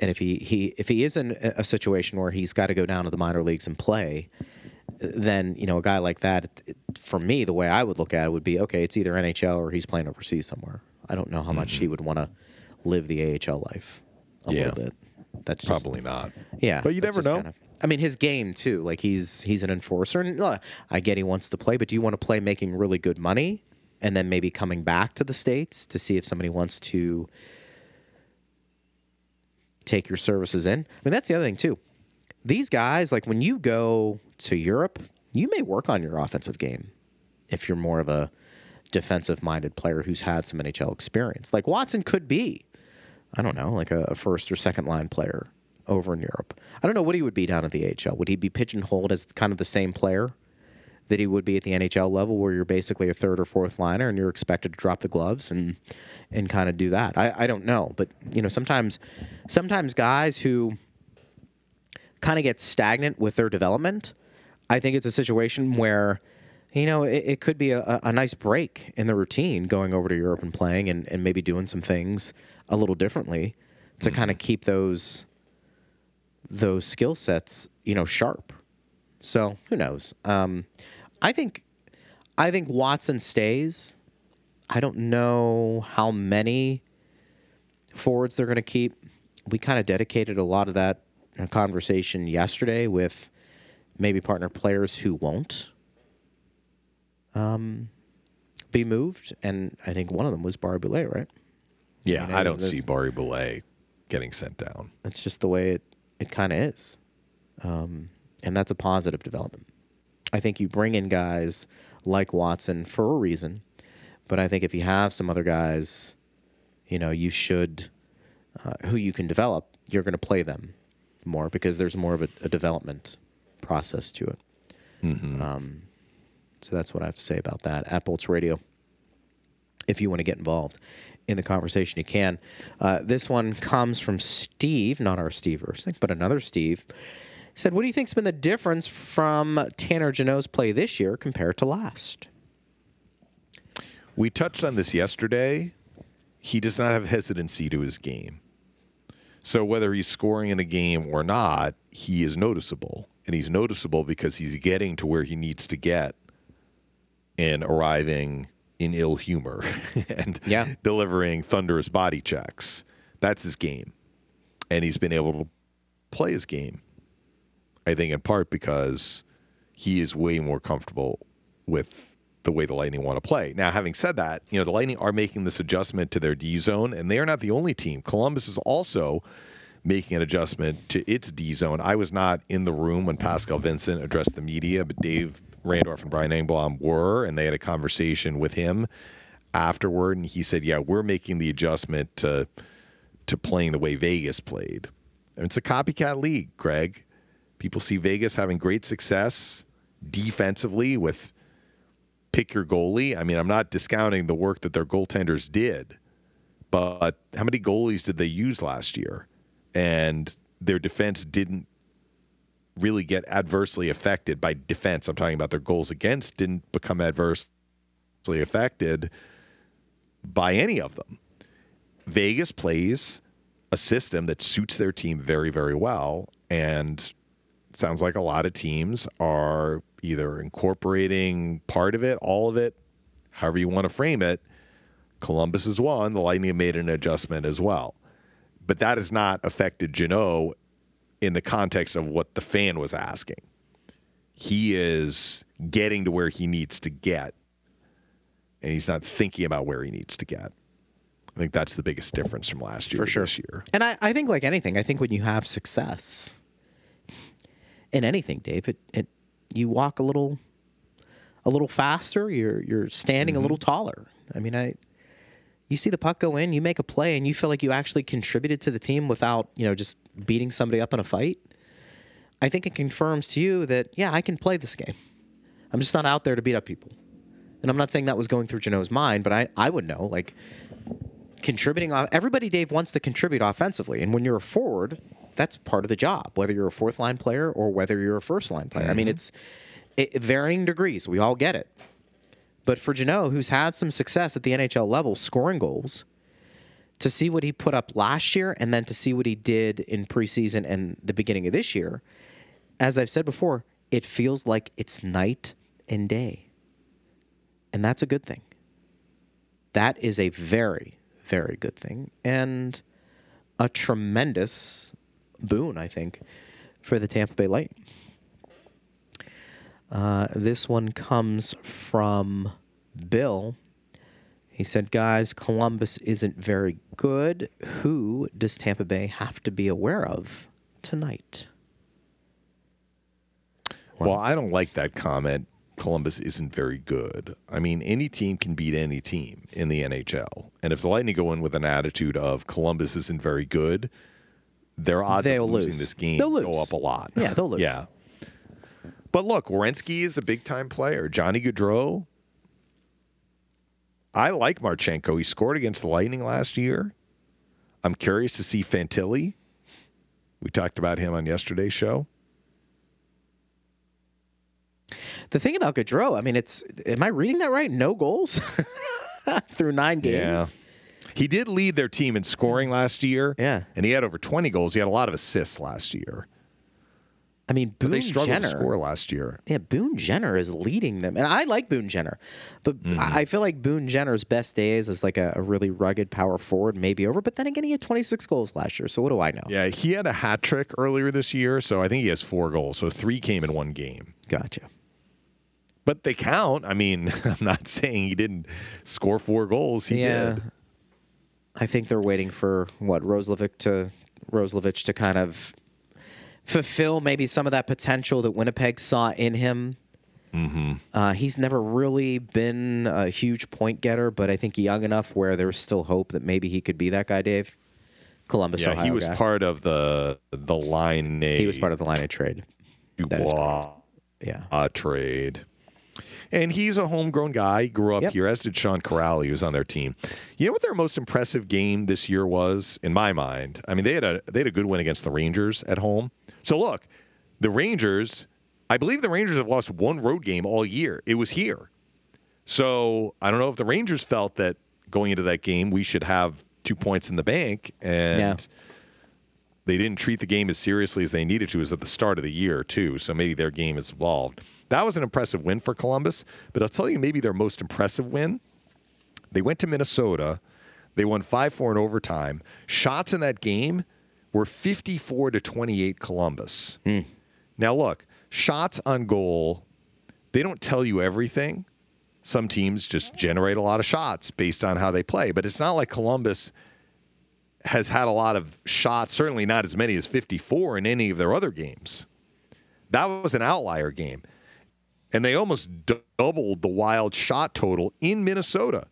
And if he, he if he is in a situation where he's got to go down to the minor leagues and play, then you know a guy like that, it- for me, the way I would look at it would be okay. It's either NHL or he's playing overseas somewhere. I don't know how much he mm-hmm. would want to live the AHL life a Yeah. little bit. That's just, Probably not. yeah, But you never know. kinda- I mean, his game too. Like he's he's an enforcer, and look, I get he wants to play, but do you want to play making really good money, and then maybe coming back to the states to see if somebody wants to take your services in? I mean, that's the other thing too. These guys, like when you go to Europe, you may work on your offensive game if you're more of a defensive-minded player who's had some NHL experience. Like Watson could be. I don't know, like a, a first or second line player over in Europe. I don't know what he would be down at the AHL. Would he be pigeonholed as kind of the same player that he would be at the NHL level, where you're basically a third or fourth liner and you're expected to drop the gloves and and kind of do that? I, I don't know, but you know, sometimes sometimes guys who kind of get stagnant with their development, I think it's a situation where. You know, it, it could be a, a- nice break in the routine going over to Europe and playing and, and maybe doing some things a little differently to kind of keep those those skill sets, you know, sharp. So who knows? Um, I think I think Watson stays. I don't know how many forwards they're going to keep. We kind of dedicated a lot of that conversation yesterday with maybe partner players who won't. Um, be moved, and I think one of them was Barré-Boulet, right? Yeah, mean, I don't see Barré-Boulet getting sent down. It's just the way it, it kind of is. Um, and that's a positive development. I think you bring in guys like Watson for a reason, but I think if you have some other guys, you know, you should, uh, who you can develop, you're going to play them more because there's more of a, a development process to it. Um, so that's what I have to say about that. At Bolts Radio, if you want to get involved in the conversation, you can. Uh, this one comes from Steve, not our Steve but another Steve. Said, What do you think's been the difference from Tanner Jeannot's play this year compared to last? We touched on this yesterday. He does not have hesitancy to his game. So whether he's scoring in a game or not, he is noticeable. And he's noticeable because he's getting to where he needs to get and arriving in ill humor and Yeah. delivering thunderous body checks. That's his game. And he's been able to play his game. I think in part because he is way more comfortable with the way the Lightning want to play. Now, having said that, you know, the Lightning are making this adjustment to their D zone, and they are not the only team. Columbus is also making an adjustment to its D zone. I was not in the room when Pascal Vincent addressed the media, but Dave Randorf and Brian Engblom were, and they had a conversation with him afterward, and he said, "Yeah, we're making the adjustment to to playing the way Vegas played." And it's a copycat league, Greg. People see Vegas having great success defensively with pick your goalie. I mean, I'm not discounting the work that their goaltenders did, but how many goalies did they use last year? And their defense didn't really get adversely affected by defense. I'm talking about their goals against didn't become adversely affected by any of them. Vegas plays a system that suits their team very, very well. And sounds like a lot of teams are either incorporating part of it, all of it, however you want to frame it. Columbus is one. The Lightning made an adjustment as well. But that has not affected Jeannot in the context of what the fan was asking. He is getting to where he needs to get, and he's not thinking about where he needs to get. I think that's the biggest difference from last year For to sure. this year. And I, I think, like anything, I think when you have success in anything, Dave, it, it you walk a little, a little faster. You're you're standing a mm-hmm. little taller. I mean, I, you see the puck go in, you make a play, and you feel like you actually contributed to the team without you know just beating somebody up in a fight. I think it confirms to you that yeah, I can play this game. I'm just not out there to beat up people. And I'm not saying that was going through Jeannot's mind, but I, I would know like contributing. Everybody, Dave, wants to contribute offensively, and when you're a forward, that's part of the job. Whether you're a fourth line player or whether you're a first line player, I mean, mm-hmm. it's it, varying degrees. We all get it. But for Jeannot, who's had some success at the NHL level scoring goals, to see what he put up last year and then to see what he did in preseason and the beginning of this year, as I've said before, it feels like it's night and day. And that's a good thing. That is a very, very good thing. And a tremendous boon, I think, for the Tampa Bay Lightning. Uh, this one comes from Bill. He said, Guys, Columbus isn't very good. Who does Tampa Bay have to be aware of tonight? Well, I don't like that comment. Columbus isn't very good. I mean, any team can beat any team in the NHL. And if the Lightning go in with an attitude of Columbus isn't very good, their odds They'll of losing lose. this game They'll lose. go up a lot. Yeah, they'll lose. Yeah. But look, Werenski is a big time player. Johnny Gaudreau. I like Marchenko. He scored against the Lightning last year. I'm curious to see Fantilli. We talked about him on yesterday's show. The thing about Gaudreau, I mean, it's am I reading that right? No goals through nine games. He did lead their team in scoring last year. Yeah. And he had over 20 goals. He had a lot of assists last year. I mean, But Boone they struggled Jenner. to score last year. Yeah, Boone Jenner is leading them, and I like Boone Jenner, but Mm-hmm. I I feel like Boone Jenner's best days is like a, a really rugged power forward, maybe over. But then again, he had 26 goals last year, so what do I know? Yeah, he had a hat trick earlier this year, so I think he has four goals. So three came in one game. Gotcha. but they count. I mean, I'm not saying he didn't score four goals. He yeah. did. I think they're waiting for what Roslovic to Roslovic to kind of fulfill maybe some of that potential that Winnipeg saw in him. Mm-hmm. Uh, he's never really been a huge point getter, but I think young enough where there's still hope that maybe he could be that guy, Dave. Columbus, Yeah, Ohio he was guy. part of the the line. He was part of the line of trade. Dubois Yeah. uh, trade. And he's a homegrown guy. He grew up Yep. here, as did Sean Kuraly. He was on their team. You know what their most impressive game this year was, in my mind? I mean, they had a they had a good win against the Rangers at home. So look, the Rangers, I believe the Rangers have lost one road game all year. It was here. So I don't know if the Rangers felt that going into that game we should have two points in the bank and Yeah. they didn't treat the game as seriously as they needed to as at the start of the year too so maybe their game has evolved that was an impressive win for columbus but i'll tell you maybe their most impressive win they went to minnesota. They won 5-4 in overtime. Shots in that game were 54 to 28 columbus. Hmm. Now look shots on goal they don't tell you everything. Some teams just generate a lot of shots based on how they play but it's not like columbus has had a lot of shots, certainly not as many as 54 in any of their other games. That was an outlier game. And they almost doubled the wild shot total in Minnesota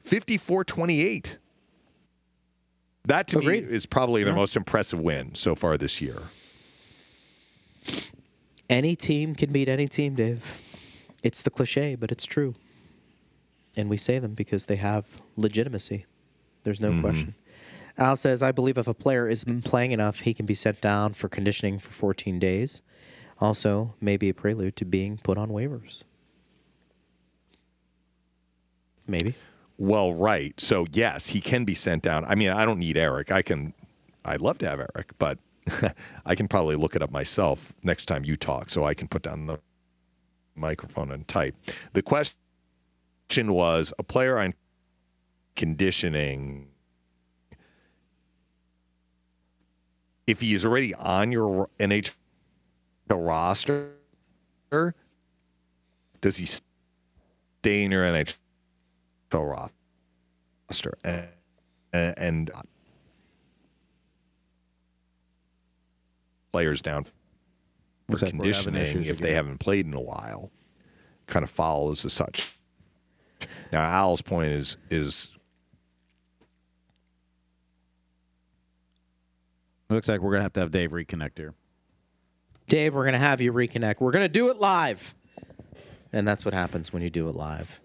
54 28. That to Agreed. me is probably their most impressive win so far this year. Any team can beat any team, Dave. It's the cliche, but it's true. And we say them because they have legitimacy. There's no mm-hmm. question. Al says, I believe if a player is playing enough, he can be sent down for conditioning for 14 days. Also, maybe a prelude to being put on waivers. Maybe. Well, right. So, yes, he can be sent down. I mean, I don't need Eric. I can, I'd love to have Eric, but I can probably look it up myself next time you talk so I can put down the microphone and type. The question was a player on conditioning, if he is already on your NHL roster, does he stay in your NHL roster? And, and uh, players down for Looks like we're having conditioning if they haven't played in a while kind of follows as such. Now Al's point is is Looks like we're gonna have to have Dave reconnect here. Dave, we're going to have you reconnect. We're going to do it live. And that's what happens when you do it live.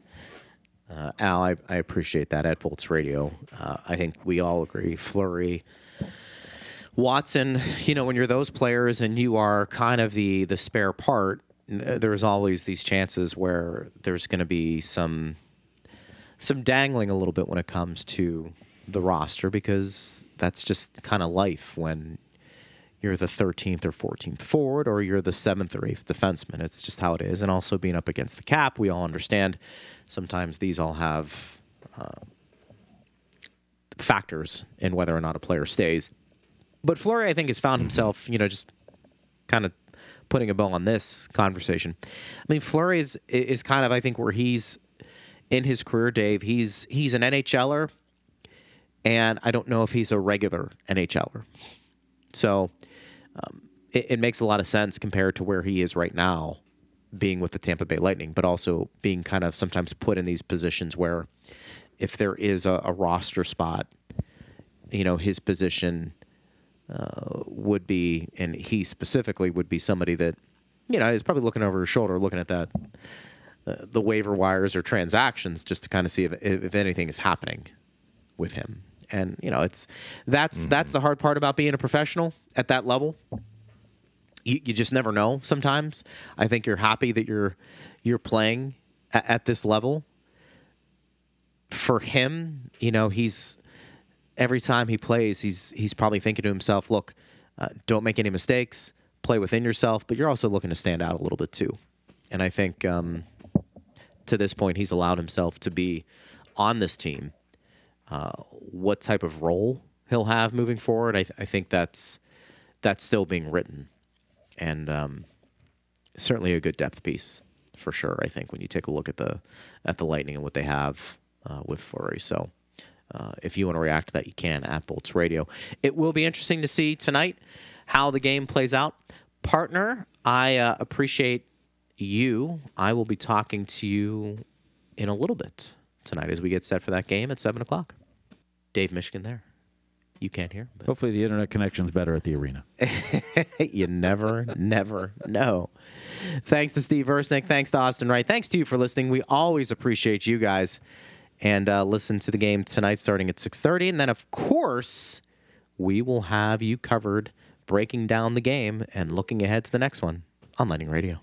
Uh, Al, I, I appreciate that at Bolts Radio. Uh, I think we all agree. Fleury, Watson, you know, when you're those players and you are kind of the the spare part, there's always these chances where there's going to be some some dangling a little bit when it comes to the roster because that's just kind of life when you're the 13th or 14th forward or you're the 7th or 8th defenseman. It's just how it is. And also being up against the cap, we all understand sometimes these all have uh, factors in whether or not a player stays. But Fleury, I think, has found himself, you know, just kind of putting a bow on this conversation. I mean, Fleury is, is kind of, I think, where he's in his career, Dave. He's he's an NHLer, and I don't know if he's a regular NHLer. So um, it, it makes a lot of sense compared to where he is right now, being with the Tampa Bay Lightning, but also being kind of sometimes put in these positions where if there is a, a roster spot, you know, his position uh, would be, and he specifically would be somebody that, you know, is probably looking over his shoulder, looking at that, uh, the waiver wires or transactions, just to kind of see if, if, if anything is happening with him. And you know, it's that's that's the hard part about being a professional at that level. You, you just never know. Sometimes I think you're happy that you're you're playing at, at this level. For him, you know, he's every time he plays, he's he's probably thinking to himself, "Look, uh, don't make any mistakes. Play within yourself, but you're also looking to stand out a little bit too." And I think um, to this point, he's allowed himself to be on this team uh, what type of role he'll have moving forward. I, th- I think that's that's still being written, and um, certainly a good depth piece for sure. I think when you take a look at the at the Lightning and what they have uh, with Fleury. So uh, if you want to react to that, you can at Bolts Radio. It will be interesting to see tonight how the game plays out. Partner, I uh, appreciate you. I will be talking to you in a little bit tonight as we get set for that game at seven o'clock. Dave Mishkin there. You can't hear, but Hopefully, the internet connection's better at the arena. you never, never know. Thanks to Steve Versnick. Thanks to Austin Wright. Thanks to you for listening. We always appreciate you guys. And uh, listen to the game tonight starting at 6.30. And then, of course, we will have you covered breaking down the game and looking ahead to the next one on Lightning Radio.